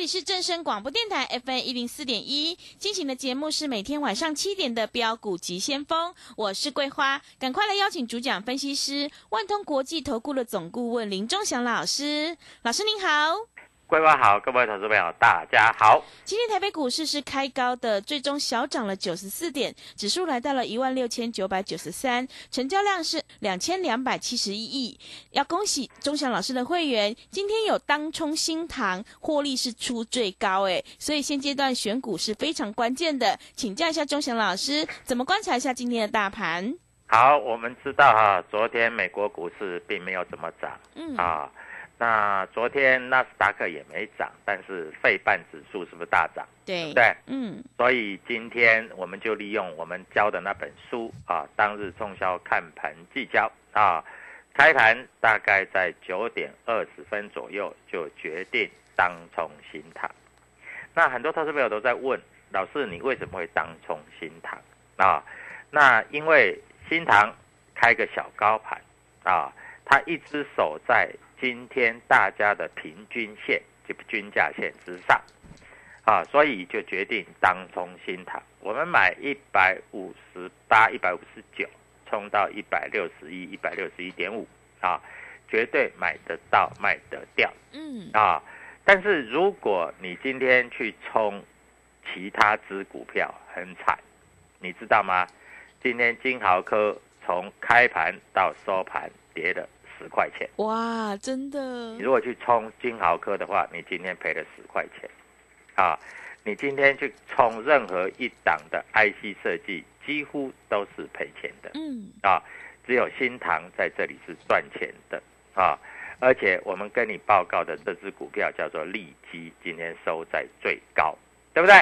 这里是正声广播电台 FM 一零四点一，进行的节目是每天晚上七点的标股急先锋，我是桂花，赶快来邀请主讲分析师万通国际投顾的总顾问林忠祥老师，老师您好。桂花好，各位投资朋友大家好。今天台北股市是开高的，最终小涨了九十四点，指数来到了一万六千九百九十三，成交量是两千两百七十一亿。要恭喜钟祥老师的会员，今天有当冲新塘，获利是出最高诶，所以现阶段选股是非常关键的。请教一下钟祥老师，怎么观察一下今天的大盘？好，我们知道哈，昨天美国股市并没有怎么涨，嗯啊，那昨天纳斯达克也没涨，但是费半指数是不是大涨？对对嗯所以今天我们就利用我们教的那本书啊，当日冲销看盘技巧啊，开盘大概在九点二十分左右就决定当冲新塘。那很多投资朋友都在问老师，你为什么会当冲新塘啊？那因为新塘开个小高盘啊，他一只手在今天大家的平均线，就均价线之上。啊，所以就决定当冲新塘。我们买一百五十八、一百五十九，冲到一百六十一、一百六十一点五啊，绝对买得到、卖得掉嗯啊。但是如果你今天去冲其他只股票，很惨，你知道吗？今天金豪科从开盘到收盘跌了十块钱。哇，真的。你如果去冲金豪科的话，你今天赔了十块钱，啊，你今天去冲任何一档的 IC 设计，几乎都是赔钱的。嗯。啊，只有新塘在这里是赚钱的。啊，而且我们跟你报告的这只股票叫做利基，今天收在最高，对不对？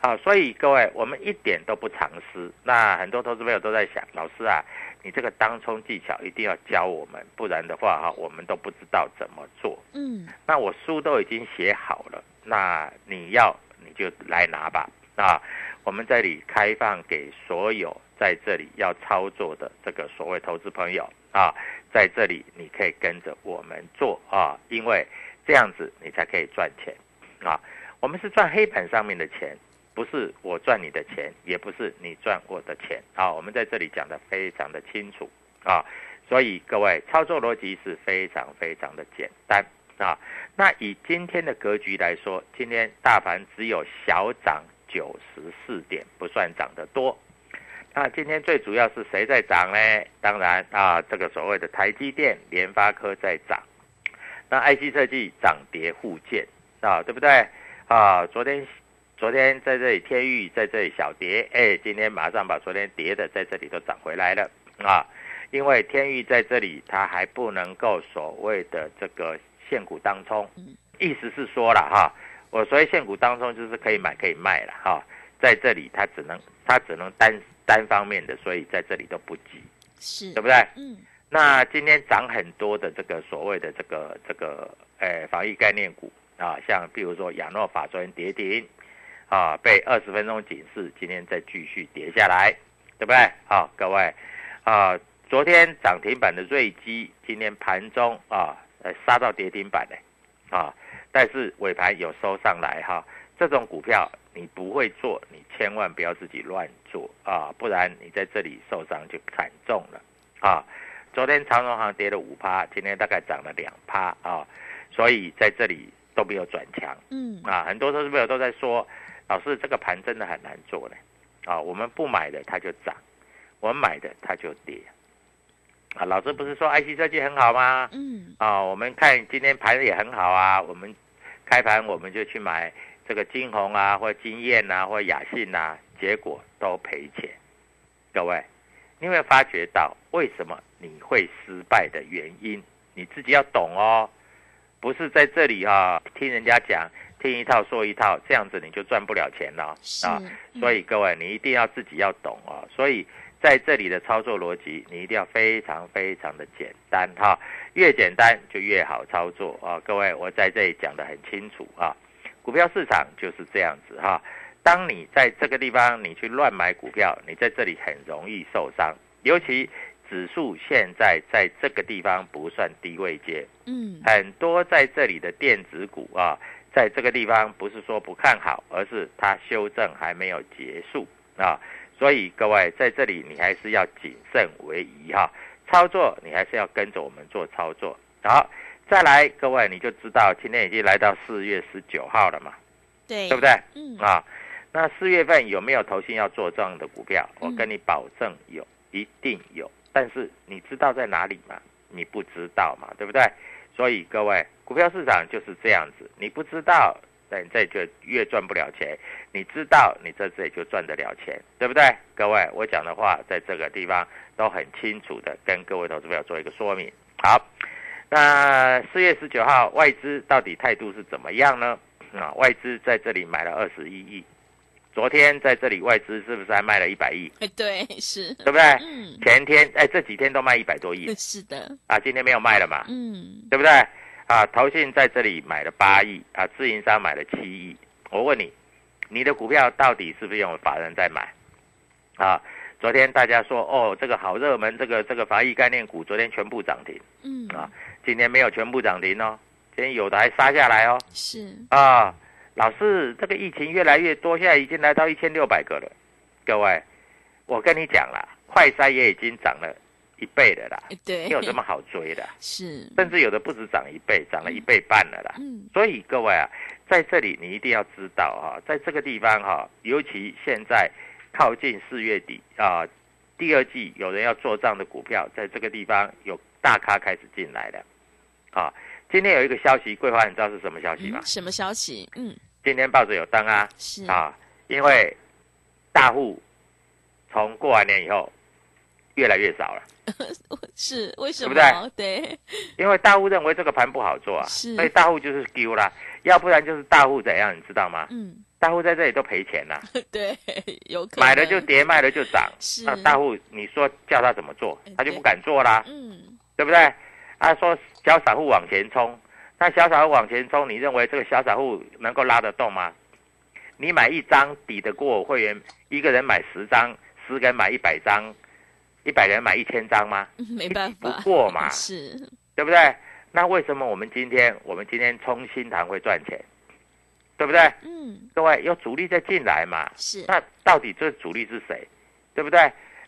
好，所以各位，我们一点都不藏私。那很多投资朋友都在想，老师啊，你这个当冲技巧一定要教我们，不然的话哈，我们都不知道怎么做。嗯那我书都已经写好了，那你要你就来拿吧啊！我们这里开放给所有在这里要操作的这个所谓投资朋友啊，在这里你可以跟着我们做啊，因为这样子你才可以赚钱啊。我们是赚黑板上面的钱，不是我赚你的钱，也不是你赚我的钱啊。我们在这里讲的非常的清楚啊，所以各位操作逻辑是非常非常的简单啊。那以今天的格局来说，今天大盘只有小涨九十四点，不算涨得多。那今天最主要是谁在涨呢？当然啊，这个所谓的台积电、联发科在涨。那 IC 设计涨跌互见啊，对不对？啊，昨天昨天在这里天域在这里小跌，哎，今天马上把昨天跌的在这里都涨回来了啊。因为天域在这里它还不能够所谓的这个现股当冲，意思是说了哈，我所谓现股当冲就是可以买可以卖了哈，在这里它只能它只能单单方面的，所以在这里都不急是对，不对？嗯那今天涨很多的这个所谓的这个这个呃防疫概念股啊，像比如说亚诺法昨天跌停啊，被二十分钟警示，今天再继续跌下来，对不对？好、各位啊，昨天涨停板的瑞基，今天盘中啊呃杀到跌停板呢啊，但是尾盘有收上来哈、这种股票你不会做，你千万不要自己乱做啊，不然你在这里受伤就惨重了啊。昨天长荣行跌了五趴，今天大概涨了两趴啊，所以在这里都没有转强嗯啊。很多投资朋友都在说，老师这个盘真的很难做嘞啊。我们不买的它就涨，我们买的它就跌啊。老师不是说 IC 设计很好吗？嗯啊，我们看今天盘也很好啊，我们开盘我们就去买这个金红啊，或金燕啊，或雅信啊，结果都赔钱。各位，你有没有发觉到为什么你会失败的原因？你自己要懂哦，不是在这里哈、听人家讲，听一套说一套，这样子你就赚不了钱了啊。所以各位，你一定要自己要懂哦。所以在这里的操作逻辑，你一定要非常非常的简单哈，越简单就越好操作啊。各位，我在这里讲得很清楚啊，股票市场就是这样子哈。当你在这个地方你去乱买股票，你在这里很容易受伤，尤其指数现在在这个地方不算低位阶，嗯很多在这里的电子股啊，在这个地方不是说不看好，而是它修正还没有结束啊。所以各位在这里你还是要谨慎为宜哈，操作你还是要跟着我们做操作。好，再来各位你就知道今天已经来到四月十九号了嘛，对对不对？嗯啊，那四月份有没有投信要做这样的股票？我嗯跟你保证有，一定有。但是你知道在哪里吗？你不知道嘛，对不对？所以各位，股票市场就是这样子，你不知道，那你这里就越赚不了钱；你知道，你在这里就赚得了钱，对不对？各位，我讲的话在这个地方都很清楚的跟各位投资朋友做一个说明。好，那四月十九号外资到底态度是怎么样呢？啊，外资在这里买了二十一亿，昨天在这里外资是不是还卖了一百亿？哎对是，对不对？嗯前天哎，这几天都卖一百多亿是的，啊，今天没有卖了嘛，嗯对不对？啊，投信在这里买了八亿啊，自营商买了七亿。我问你，你的股票到底是不是用法人在买？啊，昨天大家说哦，这个好热门，这个这个防疫概念股昨天全部涨停，嗯啊今天没有全部涨停哦，今天有的还杀下来哦。是啊，老师，这个疫情越来越多，现在已经来到一千六百个了。各位，我跟你讲啦，快筛也已经涨了一倍的啦，哎 对没有这么好追的，是甚至有的不止涨一倍，涨了一倍半了啦。嗯所以各位啊，在这里你一定要知道哈、在这个地方哈、尤其现在靠近四月底啊，第二季有人要做账的股票，在这个地方有大咖开始进来了。啊，今天有一个消息，桂花你知道是什么消息吗嗯？什么消息？嗯今天报纸有登啊是啊，因为大户从过完年以后越来越少了，是为什对不么？对。因为大户认为这个盘不好做啊，所以大户就是丢啦，要不然就是大户怎样，你知道吗？嗯。大户在这里都赔钱啦，对有可能。买了就跌，卖了就涨。是。那大户你说叫他怎么做哎，他就不敢做啦，嗯。对不对？啊，说小散户往前冲，那小散户往前冲，你认为这个小散户能够拉得动吗？你买一张抵得过我会员一个人买十张，十个人买一百张，一百个人买一千张吗？嗯没办法不过嘛 是对不对？那为什么我们今天我们今天冲新塘会赚钱？对不对？嗯各位有主力在进来嘛？是那到底这主力是谁？对不对？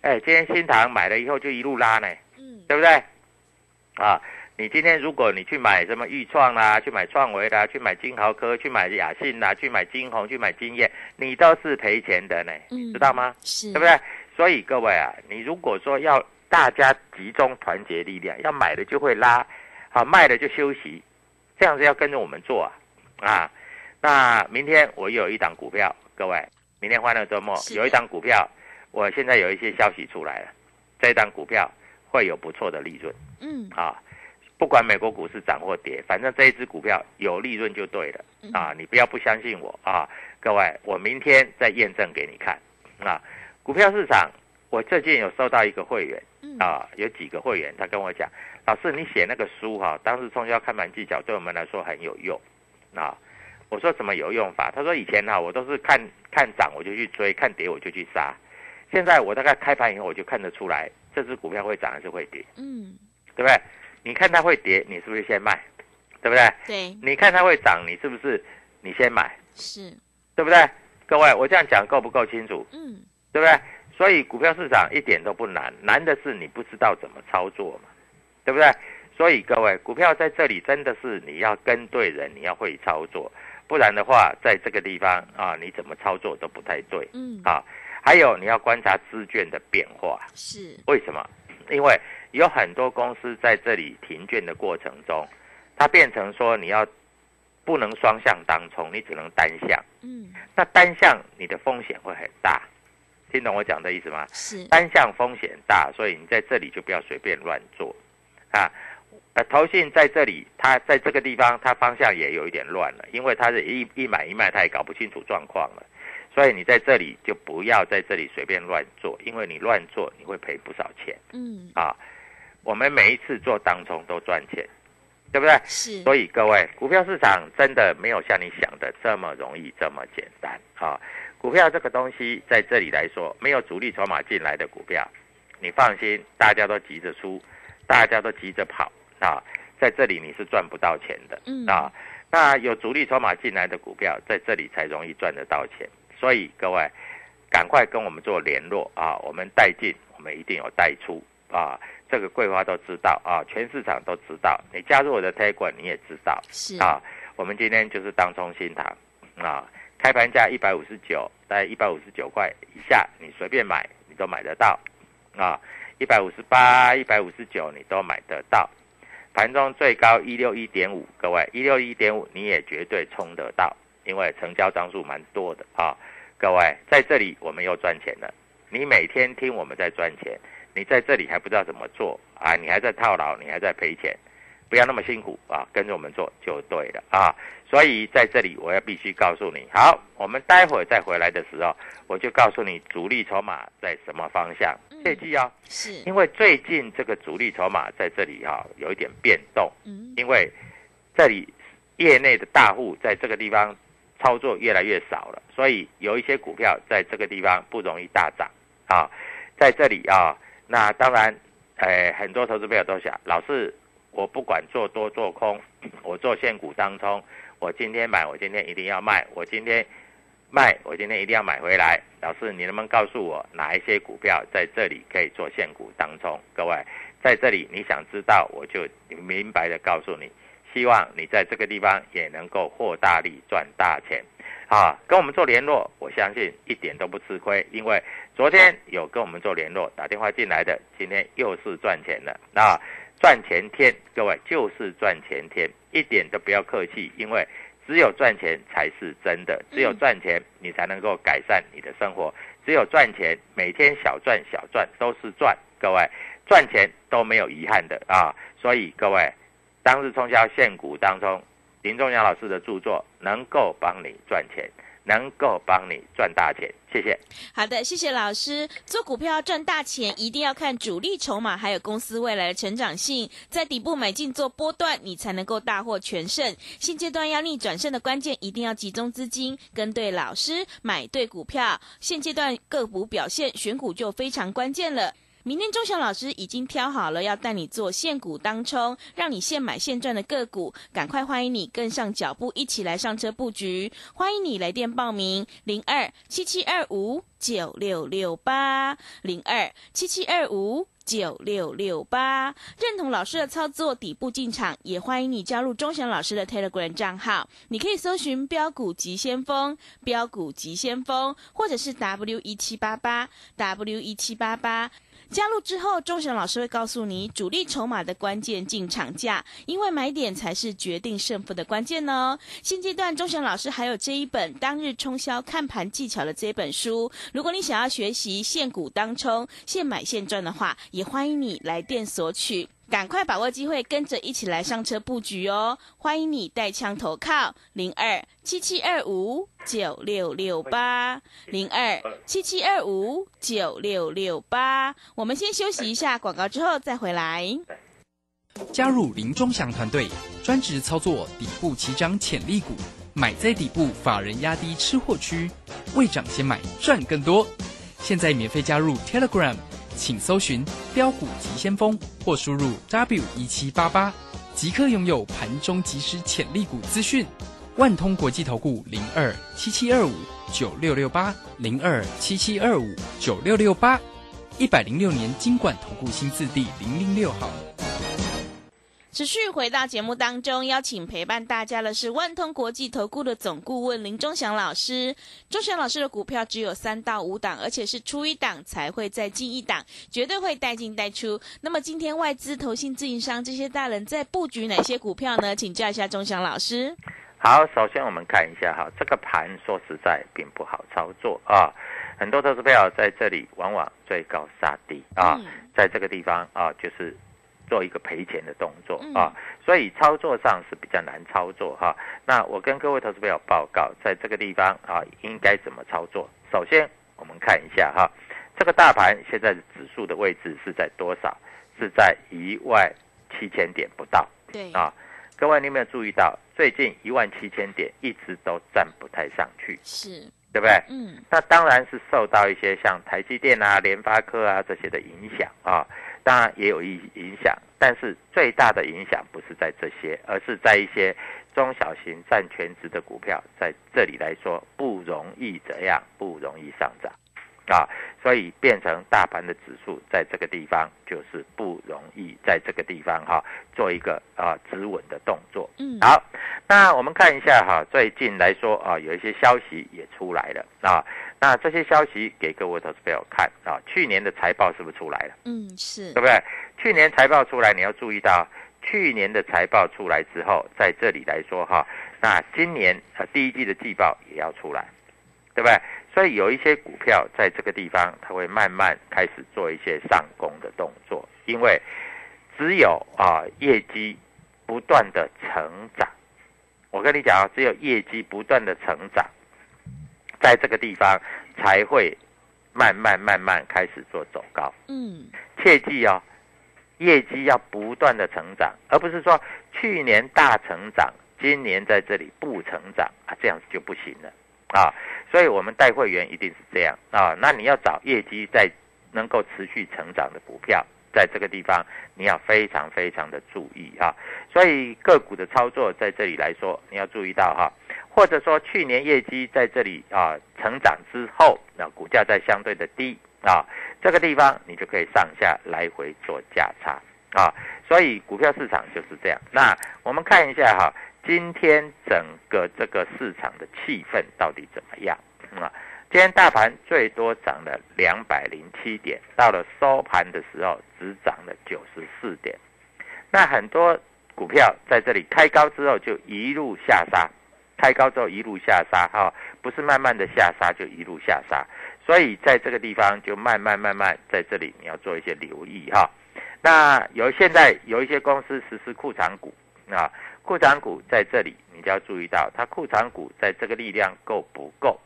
哎，今天新塘买了以后就一路拉呢，嗯对不对？啊，你今天如果你去买什么豫创啦，去买创维啦，去买金豪科，去买雅信啦，去买金红，去买金业，你都是赔钱的呢，嗯知道吗？是对不对？所以各位啊，你如果说要大家集中团结力量，要买的就会拉，好卖的就休息，这样子要跟着我们做啊啊！那明天我有一档股票，各位，明天欢乐周末有一档股票，我现在有一些消息出来了，这一档股票会有不错的利润嗯啊。不管美国股市涨或跌，反正这一只股票有利润就对了嗯啊！你不要不相信我啊，各位，我明天再验证给你看啊。股票市场我最近有收到一个会员嗯，啊，有几个会员他跟我讲，老师你写那个书哈、当时冲销看盘技巧对我们来说很有用啊。我说怎么有用法？他说以前哈、我都是看看涨我就去追，看跌我就去杀。现在我大概开盘以后我就看得出来这只股票会涨还是会跌，嗯，对不对？你看它会跌，你是不是先卖？对不对？对，你看它会涨，你是不是你先买？是，对不对？各位，我这样讲够不够清楚？嗯，对不对？所以股票市场一点都不难，难的是你不知道怎么操作嘛，对不对？所以各位，股票在这里真的是你要跟对人，你要会操作，不然的话，在这个地方啊，你怎么操作都不太对嗯，啊。还有你要观察资券的变化，是，为什么？因为有很多公司在这里停券的过程中，它变成说你要不能双向当冲，你只能单向。嗯，那单向你的风险会很大，听懂我讲的意思吗？是，单向风险大，所以你在这里就不要随便乱做啊。呃，投信在这里，它在这个地方，它方向也有一点乱了，因为它是一一买一卖，它也搞不清楚状况了。所以你在这里就不要在这里随便乱做，因为你乱做你会赔不少钱嗯，啊。我们每一次做当中都赚钱，对不对？是，所以各位，股票市场真的没有像你想的这么容易、这么简单啊！股票这个东西在这里来说，没有主力筹码进来的股票，你放心，大家都急着出，大家都急着跑啊，在这里你是赚不到钱的嗯啊。那有主力筹码进来的股票，在这里才容易赚得到钱。所以各位，赶快跟我们做联络啊！我们带进，我们一定有带出啊！这个桂花都知道啊，全市场都知道。你加入我的 Telegram，你也知道是，啊。我们今天就是当冲新塘啊，开盘价一百五十九，在一百五十九块以下，你随便买，你都买得到啊。一百五十八、一百五十九，你都买得到。盘中最高一六一点五，各位一六一点五你也绝对冲得到，因为成交张数蛮多的啊。各位在这里我们又赚钱了，你每天听我们在赚钱，你在这里还不知道怎么做啊？你还在套牢，你还在赔钱，不要那么辛苦啊，跟着我们做就对了啊。所以在这里我要必须告诉你，好，我们待会儿再回来的时候，我就告诉你主力筹码在什么方向，切记哦。是，因为最近这个主力筹码在这里哈、有一点变动，嗯，因为这里业内的大户在这个地方操作越来越少了，所以有一些股票在这个地方不容易大涨啊。在这里啊，那当然，呃，很多投资朋友都想，老师，我不管做多做空，我做现股当冲，我今天买，我今天一定要卖，我今天卖，我今天一定要买回来。老师，你能不能告诉我哪一些股票在这里可以做现股当冲？各位，在这里你想知道，我就明白的告诉你，希望你在这个地方也能够获大利赚大钱。啊，跟我们做联络，我相信一点都不吃亏，因为昨天有跟我们做联络，打电话进来的，今天又是赚钱的。那赚钱天，各位就是赚钱天，一点都不要客气，因为只有赚钱才是真的，只有赚钱你才能够改善你的生活，只有赚钱每天小赚小赚都是赚，各位。赚钱都没有遗憾的啊！所以各位，当日冲销现股当中，林仲阳老师的著作能够帮你赚钱，能够帮你赚大钱，谢谢。好的，谢谢老师。做股票赚大钱，一定要看主力筹码，还有公司未来的成长性，在底部买进做波段，你才能够大获全胜。现阶段要逆转胜的关键，一定要集中资金，跟对老师，买对股票。现阶段个股表现，选股就非常关键了。明天钟祥老师已经挑好了，要带你做现股当冲，让你现买现赚的个股，赶快欢迎你跟上脚步，一起来上车布局。欢迎你来电报名零二七七二五九六六八零二七七二五。九六六八，认同老师的操作，底部进场，也欢迎你加入钟祥老师的 Telegram 账号。你可以搜寻“标股急先锋”、“标股急先锋”，或者是 W 一七八八 W 一七八八。加入之后，钟祥老师会告诉你主力筹码的关键进场价，因为买点才是决定胜负的关键哦。现阶段，钟祥老师还有这一本《当日冲销看盘技巧》的这本书，如果你想要学习现股当冲、现买现赚的话，也欢迎你来电索取。赶快把握机会，跟着一起来上车布局哦！欢迎你带枪投靠零二七七二五九六六八零二七七二五九六六八。我们先休息一下广告，之后再回来。加入林忠祥团队，专职操作底部起涨潜力股，买在底部，法人压低吃货区，未涨先买赚更多。现在免费加入 Telegram，请搜寻“标股急先锋”或输入 “w 一七八八”，即刻拥有盘中即时潜力股资讯。万通国际投顾零二七七二五九六六八零二七七二五九六六八，一百零六年金管投顾新字第零零六号。持续回到节目当中，邀请陪伴大家的是万通国际投顾的总顾问林忠祥老师。忠祥老师的股票只有三到五档，而且是出一档才会再进一档，绝对会带进带出。那么今天外资、投信、自营商这些大人在布局哪些股票呢？请教一下忠祥老师。好，首先我们看一下哈，这个盘说实在并不好操作啊，很多投资票在这里往往最高杀低啊，在这个地方啊，就是。做一个赔钱的动作啊，所以操作上是比较难操作哈。那我跟各位投资朋友报告，在这个地方啊，应该怎么操作？首先，我们看一下哈，这个大盘现在指数的位置是在多少？是在一万七千点不到。对啊，各位你有没有注意到，最近一万七千点一直都站不太上去？是，对不对？嗯，那当然是受到一些像台积电啊、联发科啊这些的影响啊。当然也有影影响，但是最大的影响不是在这些，而是在一些中小型占全值的股票，在这里来说不容易怎样，不容易上涨。啊，所以变成大盘的指数在这个地方就是不容易在这个地方哈做一个啊止稳的动作。嗯，好，那我们看一下哈，最近来说啊，有一些消息也出来了啊。那这些消息给各位投资朋友看啊，去年的财报是不是出来了？嗯，是对不对？去年财报出来，你要注意到去年的财报出来之后，在这里来说哈，那今年呃第一季的季报也要出来，对不对？所以有一些股票在这个地方，它会慢慢开始做一些上攻的动作，因为只有啊业绩不断的成长，我跟你讲啊，只有业绩不断的成长，在这个地方才会慢慢慢慢开始做走高。嗯，切记哦，业绩要不断的成长，而不是说去年大成长，今年在这里不成长啊，这样子就不行了啊。所以我们带会员一定是这样啊，那你要找业绩在能够持续成长的股票，在这个地方你要非常非常的注意啊。所以个股的操作在这里来说，你要注意到哈，或者说去年业绩在这里啊成长之后，那股价在相对的低啊，这个地方你就可以上下来回做价差啊。所以股票市场就是这样。那我们看一下哈。今天整个这个市场的气氛到底怎么样啊？今天大盘最多涨了两百零七点，到了收盘的时候只涨了九十四点。那很多股票在这里开高之后就一路下杀，开高之后一路下杀哈，不是慢慢的下杀就一路下杀，所以在这个地方就慢慢慢慢在这里你要做一些留意哈。那有现在有一些公司实施库藏股啊。库藏股在这里，你就要注意到，它库藏股在这个力量够不够？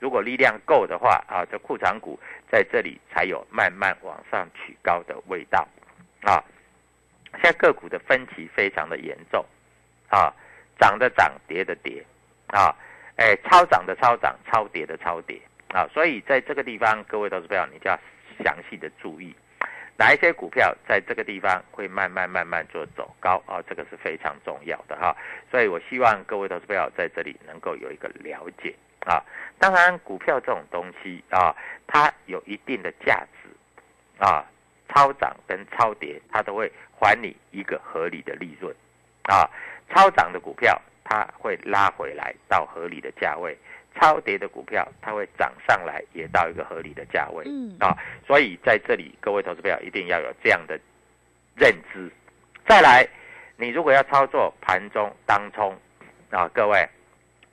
如果力量够的话，啊，这库藏股在这里才有慢慢往上取高的味道，啊，现在个股的分歧非常的严重，啊，涨的涨，跌的跌，啊，哎，超涨的超涨，超跌的超跌，啊，所以在这个地方，各位投资友，你就要详细的注意。哪一些股票在这个地方会慢慢慢慢做走高啊？这个是非常重要的哈，所以我希望各位投资友在这里能够有一个了解啊。当然，股票这种东西啊，它有一定的价值啊，超涨跟超跌，它都会还你一个合理的利润啊。超涨的股票，它会拉回来到合理的价位。超跌的股票，它会涨上来，也到一个合理的价位，嗯啊，所以在这里，各位投资友一定要有这样的认知。再来，你如果要操作盘中当冲啊，各位，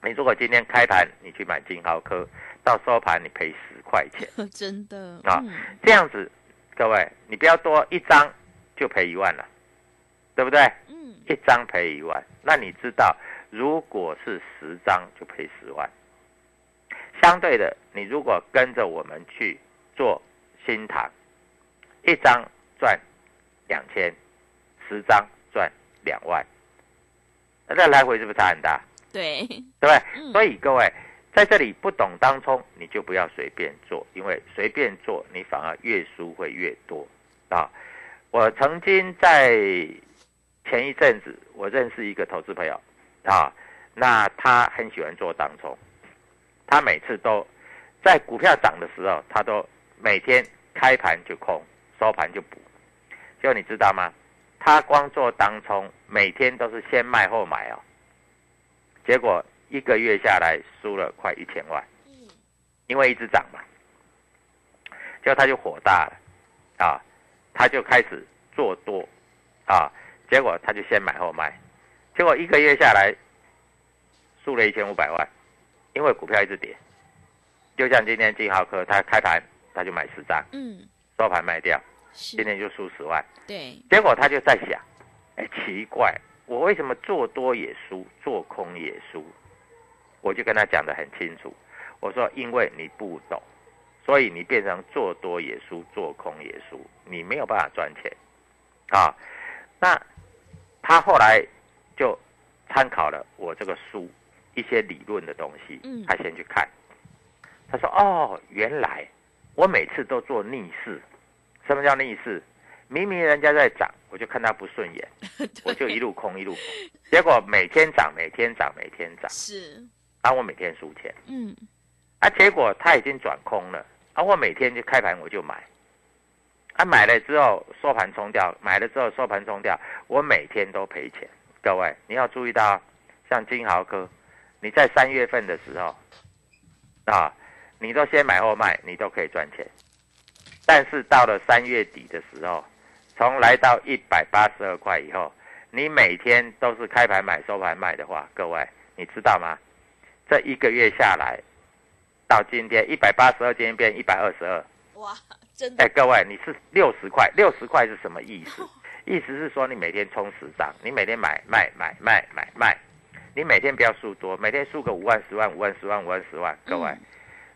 你如果今天开盘你去买金豪科，到收盘你赔十块钱，真的啊，这样子，各位你不要多一张就赔一万了，对不对？嗯，一张赔一万，那你知道，如果是十张就赔十万。相对的，你如果跟着我们去做新塘，一张赚两千，十张赚两万，那这来回是不是差很大？对，对不对？嗯所以各位在这里不懂当冲，你就不要随便做，因为随便做你反而越输会越多啊！我曾经在前一阵子，我认识一个投资朋友啊，那他很喜欢做当冲，他每次都在股票涨的时候，他都每天开盘就空，收盘就补。就你知道吗？他光做当冲，每天都是先卖后买哦。结果一个月下来输了快一千万，因为一直涨嘛，结果他就火大了，啊，他就开始做多，啊，结果他就先买后卖，结果一个月下来输了一千五百万，因为股票一直跌，就像今天金豪科，他开盘他就买十张，嗯，收盘卖掉，是。今，天就输十万，对，结果他就在想，哎，奇怪，我为什么做多也输，做空也输？我就跟他讲得很清楚，我说因为你不懂，所以你变成做多也输，做空也输，你没有办法赚钱。啊。那他后来就参考了我这个书一些理论的东西嗯，他先去看，他说哦，原来我每次都做逆势，什么叫逆势？明明人家在涨，我就看他不顺眼，我就一路空一路空，结果每天涨，每天涨，每天涨，是，然后我每天输钱，嗯，啊，结果他已经转空了，啊，我每天就开盘我就买，啊，买了之后收盘冲掉，买了之后收盘冲掉，我每天都赔钱。各位你要注意到，像金豪科，你在三月份的时候，啊，你都先买后卖，你都可以赚钱，但是到了三月底的时候，从来到一百八十二块以后，你每天都是开盘买收盘卖的话，各位你知道吗？这一个月下来，到今天一百八十二，今天变一百二十二。哇，真的哎，的，各位，你是六十块，六十块是什么意思？意思是说你每天充十张，你每天买卖买卖买卖，你每天不要输多，每天输个五万十万五万十万五万十万，各位嗯，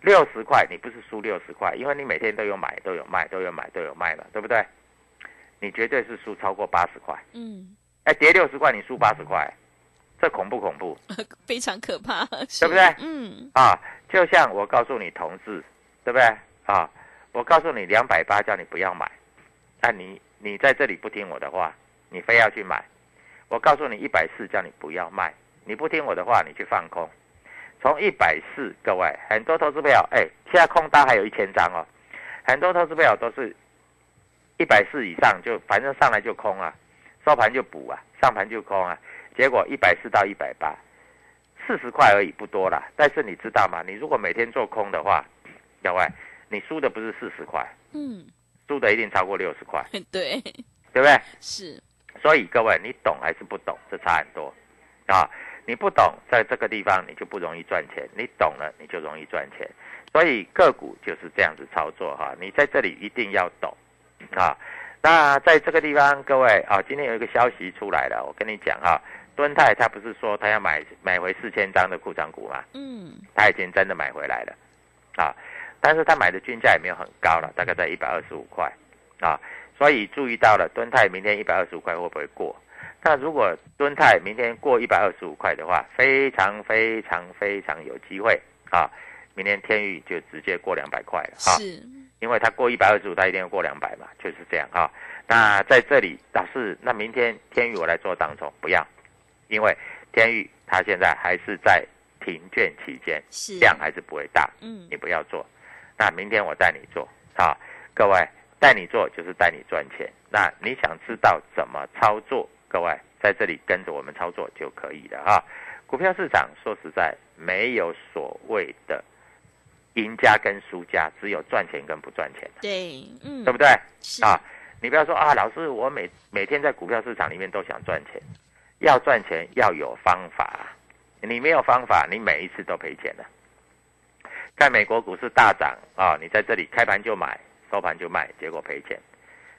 六十块你不是输六十块，因为你每天都有买都有卖都有买都有卖嘛，对不对？你绝对是输超过八十块。嗯，哎，跌六十块你输八十块，这恐不恐怖？非常可怕，对不对嗯，啊，就像我告诉你同志，对不对啊？我告诉你两百八叫你不要买，那、你你在这里不听我的话，你非要去买。我告诉你一百四叫你不要卖，你不听我的话，你去放空。从一百四，各位很多投资朋友，哎，现在空单还有一千张哦，很多投资朋友都是一百四以上就反正上来就空啊，收盘就补啊，上盘就空啊，结果一百四到一百八，四十块而已，不多啦。但是你知道吗？你如果每天做空的话，各位，你输的不是四十块，嗯，输的一定超过六十块，对，对不对？是，所以各位，你懂还是不懂，这差很多啊！你不懂，在这个地方你就不容易赚钱；你懂了，你就容易赚钱。所以个股就是这样子操作哈，你在这里一定要懂啊。那在这个地方，各位啊，今天有一个消息出来了，我跟你讲哈，敦泰他不是说他要买买回四千张的库藏股吗？嗯，他已经真的买回来了，啊，但是他买的均价也没有很高了，大概在一百二十五块，啊，所以注意到了敦泰明天一百二十五块会不会过？那如果敦泰明天过一百二十五块的话，非常非常非常有机会啊，明天天宇就直接过两百块了哈，是，因为它过一百二十五，它一定要过两百嘛，就是这样哈、那在这里，老师，那明天天宇我来做当中不要，因为天宇它现在还是在停券期间，量还是不会大，嗯你，不要做。那明天我带你做啊，各位带你做就是带你赚钱。那你想知道怎么操作？各位在这里跟着我们操作就可以了哈。股票市场说实在没有所谓的赢家跟输家，只有赚钱跟不赚钱的，对，嗯，对不对？是啊，你不要说啊，老师，我每每天在股票市场里面都想赚钱，要赚钱要有方法，你没有方法，你每一次都赔钱了。在美国股市大涨啊，你在这里开盘就买，收盘就卖，结果赔钱；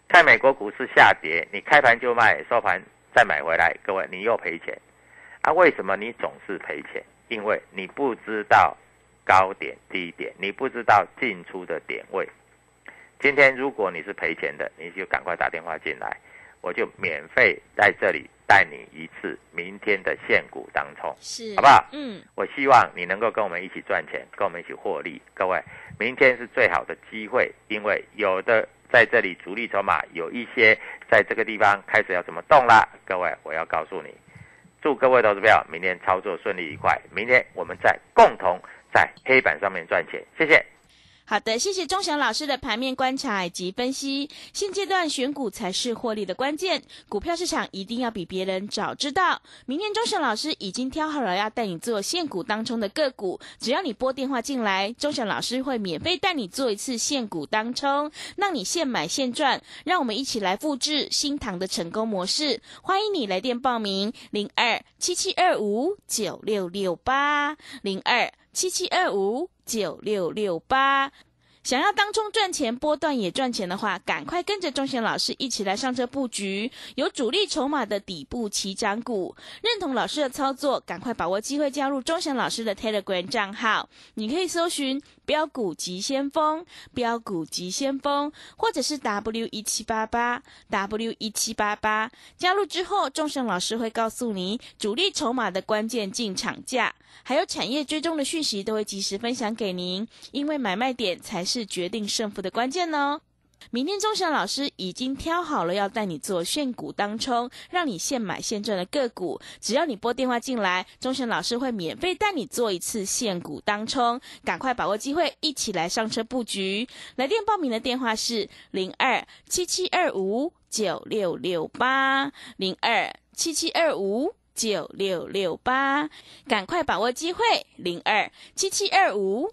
在美国股市下跌，你开盘就卖，收盘再买回来，各位你又赔钱啊？为什么你总是赔钱？因为你不知道高点低点，你不知道进出的点位。今天如果你是赔钱的，你就赶快打电话进来，我就免费在这里带你一次明天的现股当冲，是，好不好？嗯，我希望你能够跟我们一起赚钱，跟我们一起获利。各位，明天是最好的机会，因为有的在这里主力筹码有一些在这个地方开始要怎么动啦。各位，我要告诉你，祝各位投资票明天操作顺利愉快。明天我们再共同在黑板上面赚钱，谢谢。好的，谢谢钟祥老师的盘面观察以及分析。现阶段选股才是获利的关键，股票市场一定要比别人早知道。明天钟祥老师已经挑好了要带你做现股当中的个股，只要你拨电话进来，钟祥老师会免费带你做一次现股当冲，让你现买现赚。让我们一起来复制新塘的成功模式。欢迎你来电报名：零二七七二五九六六八零二七七二五。九六六八，想要当中赚钱、波段也赚钱的话，赶快跟着钟贤老师一起来上车布局有主力筹码的底部起涨股。认同老师的操作，赶快把握机会加入钟贤老师的 Telegram 账号，你可以搜寻。标股急先锋，标股急先锋，或者是 W 一七八八 W 一七八八，加入之后，众盛老师会告诉你主力筹码的关键进场价，还有产业追踪的讯息，都会及时分享给您。因为买卖点才是决定胜负的关键哦。明天钟祥老师已经挑好了，要带你做炫股当冲，让你现买现赚的个股。只要你拨电话进来，钟祥老师会免费带你做一次现股当冲，赶快把握机会，一起来上车布局。来电报名的电话是零二七七二五九六六八零二七七二五九六六八，赶快把握机会零二七七二五。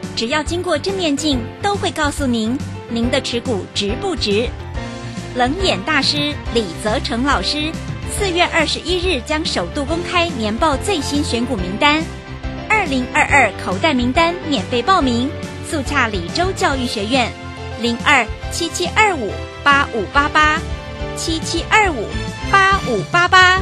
只要经过正面镜，都会告诉您您的持股值不值。冷眼大师李泽成老师四月二十一日将首度公开年报最新选股名单，二零二二口袋名单免费报名，速洽李州教育学院零二七七二五八五八八七七二五八五八八。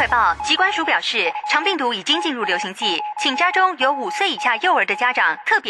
快报！机关署表示，长病毒已经进入流行季，请家中有五岁以下幼儿的家长特别。